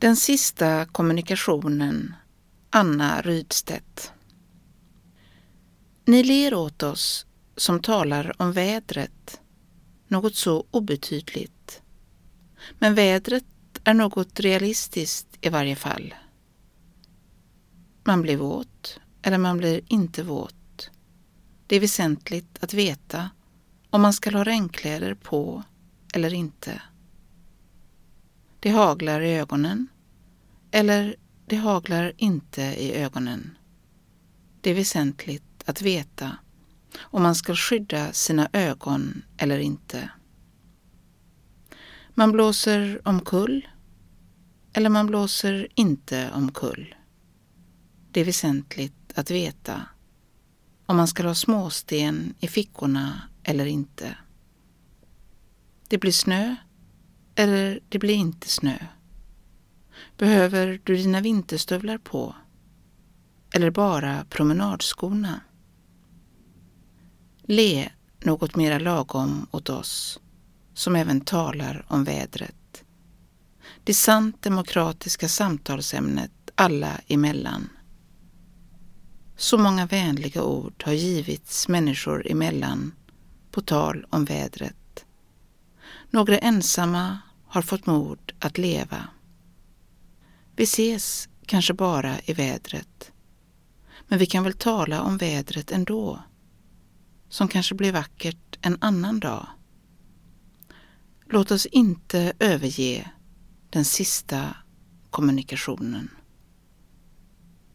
Den sista kommunikationen Anna Rydstedt Ni ler åt oss som talar om vädret, något så obetydligt. Men vädret är något realistiskt i varje fall. Man blir våt eller man blir inte våt. Det är väsentligt att veta om man ska ha regnkläder på eller inte. Det haglar i ögonen eller det haglar inte i ögonen. Det är väsentligt att veta om man ska skydda sina ögon eller inte. Man blåser omkull eller man blåser inte omkull. Det är väsentligt att veta om man ska ha småsten i fickorna eller inte. Det blir snö eller det blir inte snö. Behöver du dina vinterstövlar på? Eller bara promenadskorna? Le något mera lagom åt oss som även talar om vädret. Det sant demokratiska samtalsämnet alla emellan. Så många vänliga ord har givits människor emellan på tal om vädret. Några ensamma har fått mod att leva. Vi ses kanske bara i vädret, men vi kan väl tala om vädret ändå, som kanske blir vackert en annan dag. Låt oss inte överge den sista kommunikationen.